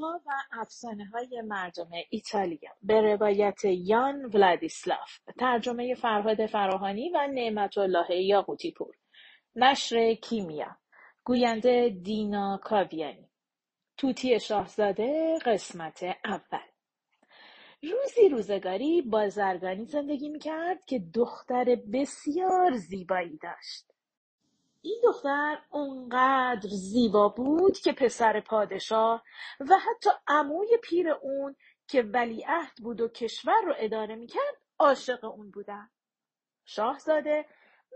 ها و افسانه های مردم ایتالیا. به روایت یان ولادیسلاف ترجمه فرهاد فراهانی و نعمت الله یاقوتی پور. نشر کیمیا گوینده دینا کاویانی. توتی شاهزاده قسمت اول. روزی روزگاری بازرگانی زندگی می‌کرد که دختر بسیار زیبایی داشت. این دختر اونقدر زیبا بود که پسر پادشاه و حتی عموی پیر اون که ولیعهد بود و کشور رو اداره می‌کرد عاشق اون بودن. شاهزاده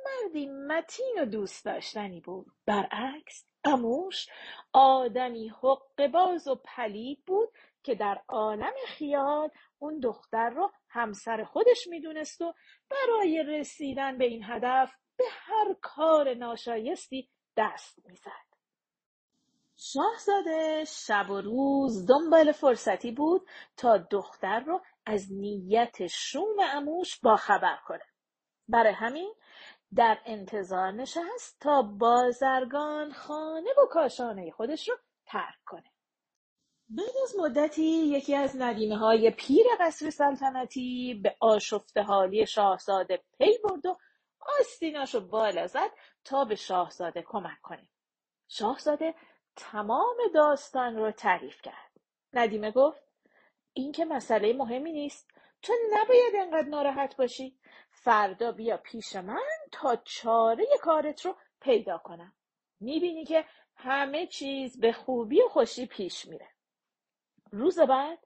مردی متین و دوست داشتنی بود. برعکس اموش آدمی حق باز و پلید بود که در عالم خیال اون دختر رو همسر خودش می‌دونست و برای رسیدن به این هدف به هر کار ناشایستی دست می‌زد. شاهزاده شب و روز دنبال فرصتی بود تا دختر رو از نیت شوم اموش باخبر کنه. برای همین در انتظار نشست تا بازرگان خانه و کاشانه خودش رو ترک کنه. بعد از مدتی یکی از ندیمه های پیر قصر سلطنتی به آشفته حالی شاهزاده پی برد و آستیناشو بالا زد تا به شاهزاده کمک کنه. شاهزاده تمام داستان رو تعریف کرد. ندیمه گفت این که مسئله مهمی نیست. تو نباید انقدر ناراحت باشی. فردا بیا پیش من تا چاره کارت رو پیدا کنم. می‌بینی که همه چیز به خوبی و خوشی پیش میره. روز بعد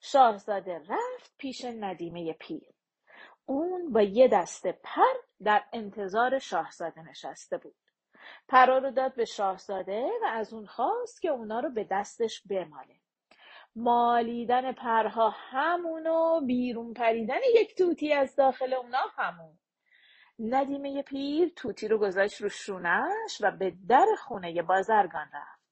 شاهزاده رفت پیش ندیمه پیر. اون با یه دسته پر در انتظار شاهزاده نشسته بود. پرا رو داد به شاهزاده و از اون خواست که اونا رو به دستش بماله. مالیدن پرها همون و بیرون پریدن یک توتی از داخل اونا همون. ندیمه پیر توتی رو گذاشت رو شونش و به در خونه بازرگان رفت.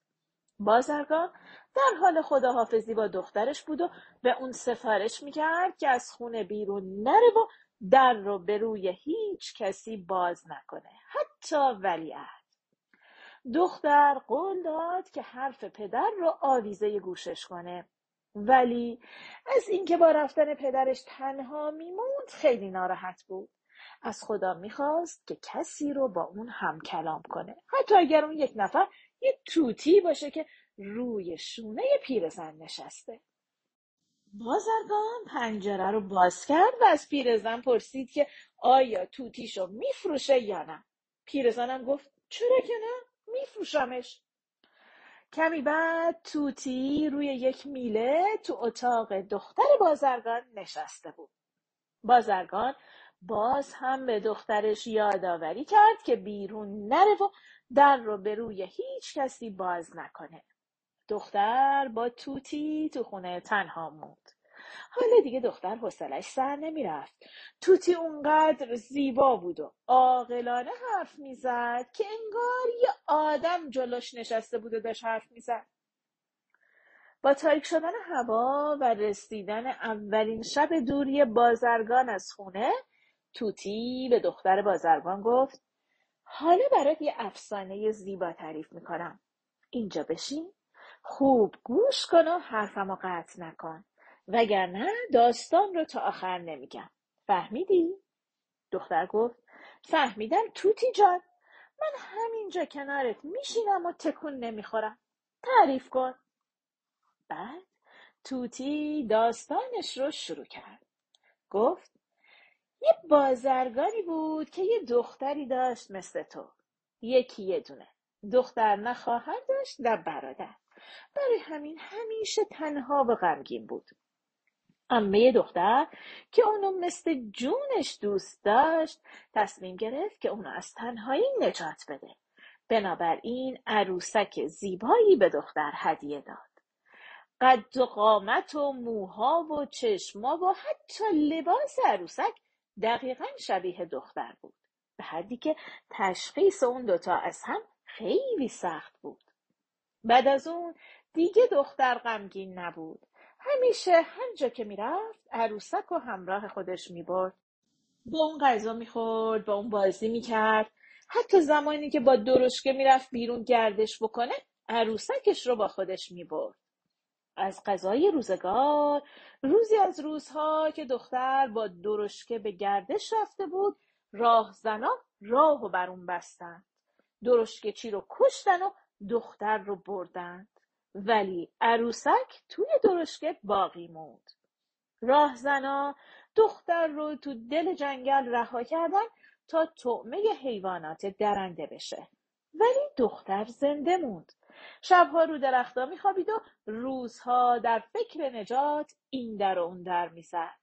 بازرگان در حال خداحافظی با دخترش بود و به اون سفارش می‌کرد که از خونه بیرون نره و در رو به روی هیچ کسی باز نکنه. حتی ولیعهد. دختر قول داد که حرف پدر رو آویزه گوشش کنه. ولی از اینکه با رفتن پدرش تنها میموند خیلی ناراحت بود. از خدا می‌خواست که کسی رو با اون هم کلام کنه. حتی اگر اون یک نفر یه توتی باشه که روی شونه پیرزن نشسته. بازرگان پنجره رو باز کرد و از پیرزن پرسید که آیا توتیشو میفروشه یا نه. پیرزنم گفت چرا که نه میفروشمش. کمی بعد توتی روی یک میله تو اتاق دختر بازرگان نشسته بود. بازرگان باز هم به دخترش یادآوری کرد که بیرون نره و در رو به روی هیچ کسی باز نکنه. دختر با توتی تو خونه تنها موند. حالا دیگه دختر حوصلش سر نمی‌رفت. توتی اونقدر زیبا بود و عاقلانه حرف می‌زد که انگار یه آدم جلوش نشسته بود و داشت حرف می‌زد. با تاریک شدن هوا و رسیدن اولین شب دوری بازرگان از خونه توتی به دختر بازرگان گفت حالا برات یه افسانه زیبا تعریف می‌کنم. اینجا بشین خوب گوش کن و حرفمو قطع نکن. وگرنه داستان رو تا آخر نمیگم. فهمیدی؟ دختر گفت فهمیدم توتی جان. من همینجا کنارت میشینم و تکون نمی‌خورم. تعریف کن. بعد توتی داستانش رو شروع کرد. گفت یه بازرگانی بود که یه دختری داشت مثل تو. یکی یه دونه. دختر نه خواهر داشت نه برادر. برای همین همیشه تنها و غمگین بود. امه دختر که اونو مثل جونش دوست داشت تصمیم گرفت که اونو از تنهایی نجات بده. بنابراین عروسک زیبایی به دختر هدیه داد. قد و قامت و موها و چشما و حتی لباس عروسک دقیقا شبیه دختر بود. به حدی که تشخیص اون دوتا از هم خیلی سخت بود. بعد از اون دیگه دختر غمگین نبود. همیشه هر جا که می‌رفت عروسک و همراه خودش می‌برد. با اون غذا می‌خورد با اون بازی می‌کرد. حتی زمانی که با درشکه می‌رفت بیرون گردش بکنه عروسکش رو با خودش می‌برد. از غذای روزگار روزی از روزها که دختر با درشکه به گردش رفته بود راهزنان راه و بر اون بستند. درشکه چی رو کشتن و دختر رو بردند. ولی عروسک توی درشکه باقی موند. راهزنا دختر رو تو دل جنگل رها کردن تا طعمه حیوانات درنده بشه. ولی دختر زنده موند. شبها رو درختا میخوابید و روزها در فکر نجات این در و اون در می‌زد.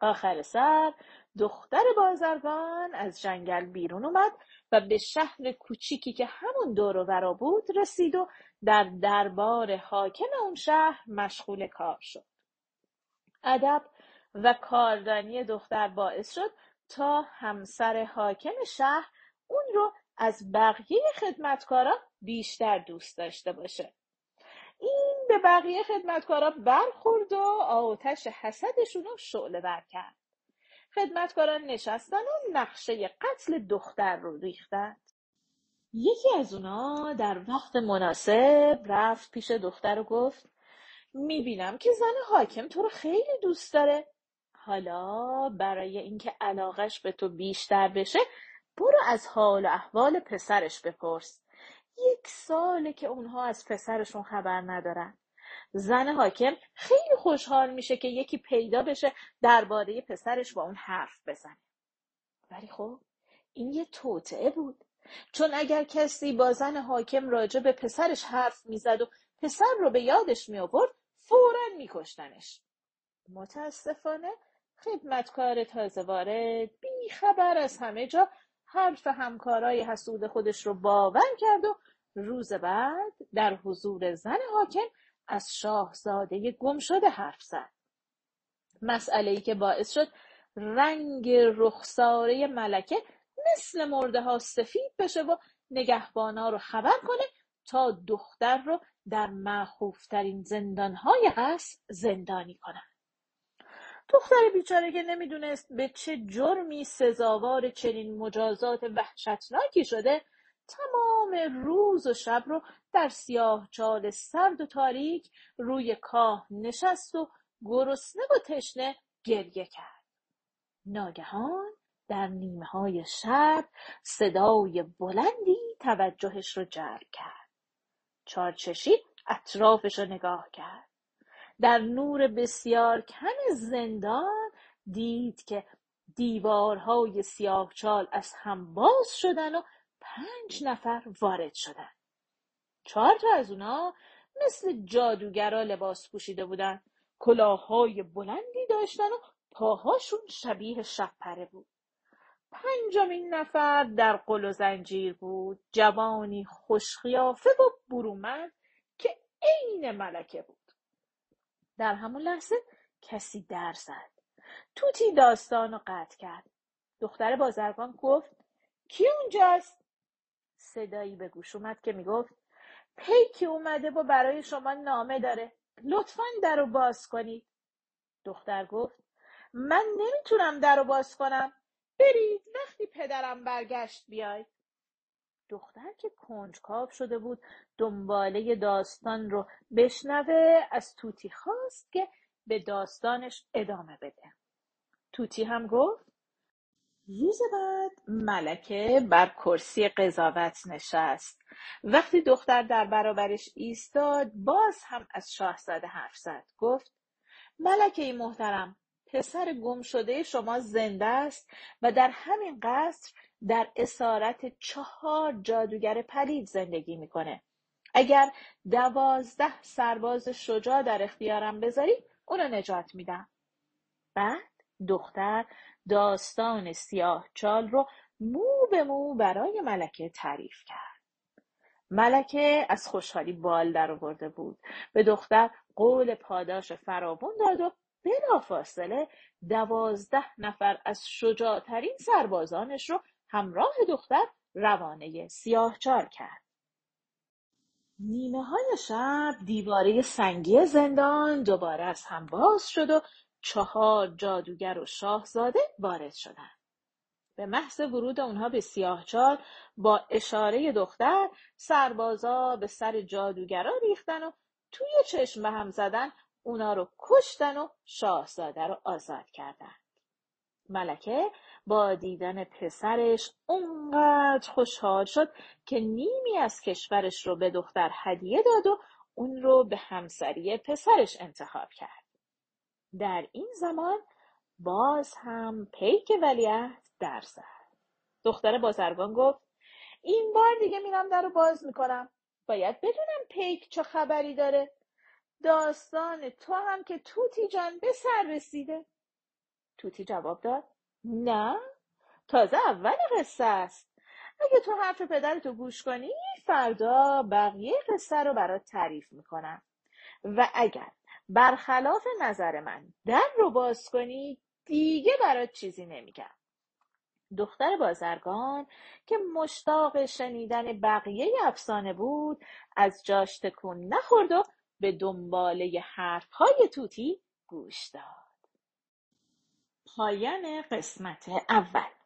آخر سر دختر بازرگان از جنگل بیرون اومد و به شهر کوچیکی که همون دور و بود رسید و در دربار حاکم اون شهر مشغول کار شد. ادب و کاردانی دختر باعث شد تا همسر حاکم شهر اون رو از بقیه خدمتکارا بیشتر دوست داشته باشه. این به بقیه خدمتکارا برخورد و آتش حسدشون رو شعله بر کرد. خدمتکاران نشستن و نقشه قتل دختر رو ریختند یکی از اونا در وقت مناسب رفت پیش دختر و گفت می‌بینم که زن حاکم تو رو خیلی دوست داره. حالا برای اینکه علاقش به تو بیشتر بشه برو از حال و احوال پسرش بپرس. یک ساله که اونها از پسرشون خبر ندارن. زن حاکم خیلی خوشحال میشه که یکی پیدا بشه درباره پسرش با اون حرف بزنه. ولی خب این یه توطعه بود. چون اگر کسی با زن حاکم راجع به پسرش حرف می‌زد و پسر رو به یادش می آورد فورا میکشتنش. متاسفانه خدمتکار تازه وارد بی خبر از همه جا حرف همکارای حسود خودش رو باور کرد و روز بعد در حضور زن حاکم از شاهزاده گم شده حرف زد. مسئله ای که باعث شد رنگ رخساره ملکه مثل مرده ها سفید بشه و نگهبانا رو خبر کنه تا دختر رو در محوفترین زندانهای قصر زندانی کنن. دختر بیچاره که نمی‌دونست به چه جرمی سزاوار چنین مجازات وحشتناکی شده تمام روز و شب رو در سیاه چال سرد و تاریک روی کاه نشست و گرسنه و تشنه گریه کرد. ناگهان در نیمه های شب صدای بلندی توجهش رو جلب کرد. چارچشی اطرافش رو نگاه کرد. در نور بسیار کم زندان دید که دیوارهای سیاهچال از هم باز شدن و پنج نفر وارد شدن. چهار تا از اونا مثل جادوگرا لباس پوشیده بودن. کلاههای بلندی داشتن و پاهاشون شبیه شبپره بود. پنجمین نفر در قل و زنجیر بود. جوانی خوشخیافه و برومند که عین ملکه بود. در همون لحظه کسی در زد. توتی داستان رو قطع کرد. دختر بازرگان گفت کی اونجاست؟ صدایی به گوش اومد که می‌گفت پیکی اومده و برای شما نامه داره. لطفا در رو باز کنید. دختر گفت من نمی‌تونم در رو باز کنم. برید وقتی پدرم برگشت بیاید. دختر که کنجکاو شده بود دنباله داستان رو بشنوه از توتی خواست که به داستانش ادامه بده. توتی هم گفت روز بعد ملکه بر کرسی قضاوت نشست. وقتی دختر در برابرش ایستاد باز هم از شاهزاده حرف زد. گفت ملکه محترم پسر گم شده شما زنده است و در همین قصر در اسارت چهار جادوگر پلید زندگی می‌کنه. اگر دوازده سرباز شجاع در اختیارم بذاری اونو نجات میدم. بعد دختر داستان سیاه چال رو مو به مو برای ملکه تعریف کرد. ملکه از خوشحالی بال در آورده بود. به دختر قول پاداش فراوون داد و بلافاصله دوازده نفر از شجاعترین سربازانش رو همراه دختر روانه سیاهچال کرد نیمه های شب دیواره سنگی زندان دوباره از هم باز شد و چهار جادوگر و شاهزاده وارد شدند. به محض ورود اونها به سیاهچال با اشاره دختر سربازا به سر جادوگرا ریختن و توی چشم به هم زدن اونا رو کشتن و شاهزاده رو آزاد کردن. ملکه با دیدن پسرش اونقدر خوشحال شد که نیمی از کشورش رو به دختر هدیه داد و اون رو به همسری پسرش انتخاب کرد. در این زمان باز هم پیک ولیعهد در زد. دختر بازرگان گفت این بار دیگه میرم در رو باز می‌کنم. باید بدونم پیک چه خبری داره. داستان تو هم که توتی جان به سر رسیده. توتی جواب داد نه تازه اول قصه است. اگه تو حرف پدرتو گوش کنی فردا بقیه قصه رو برات تعریف می‌کنم. و اگر برخلاف نظر من در رو باز کنی دیگه برات چیزی نمیگم. دختر بازرگان که مشتاق شنیدن بقیه افسانه بود از جاش تکون نخورد و به دنباله حرفهای توتی گوش داد. پایان قسمت اول.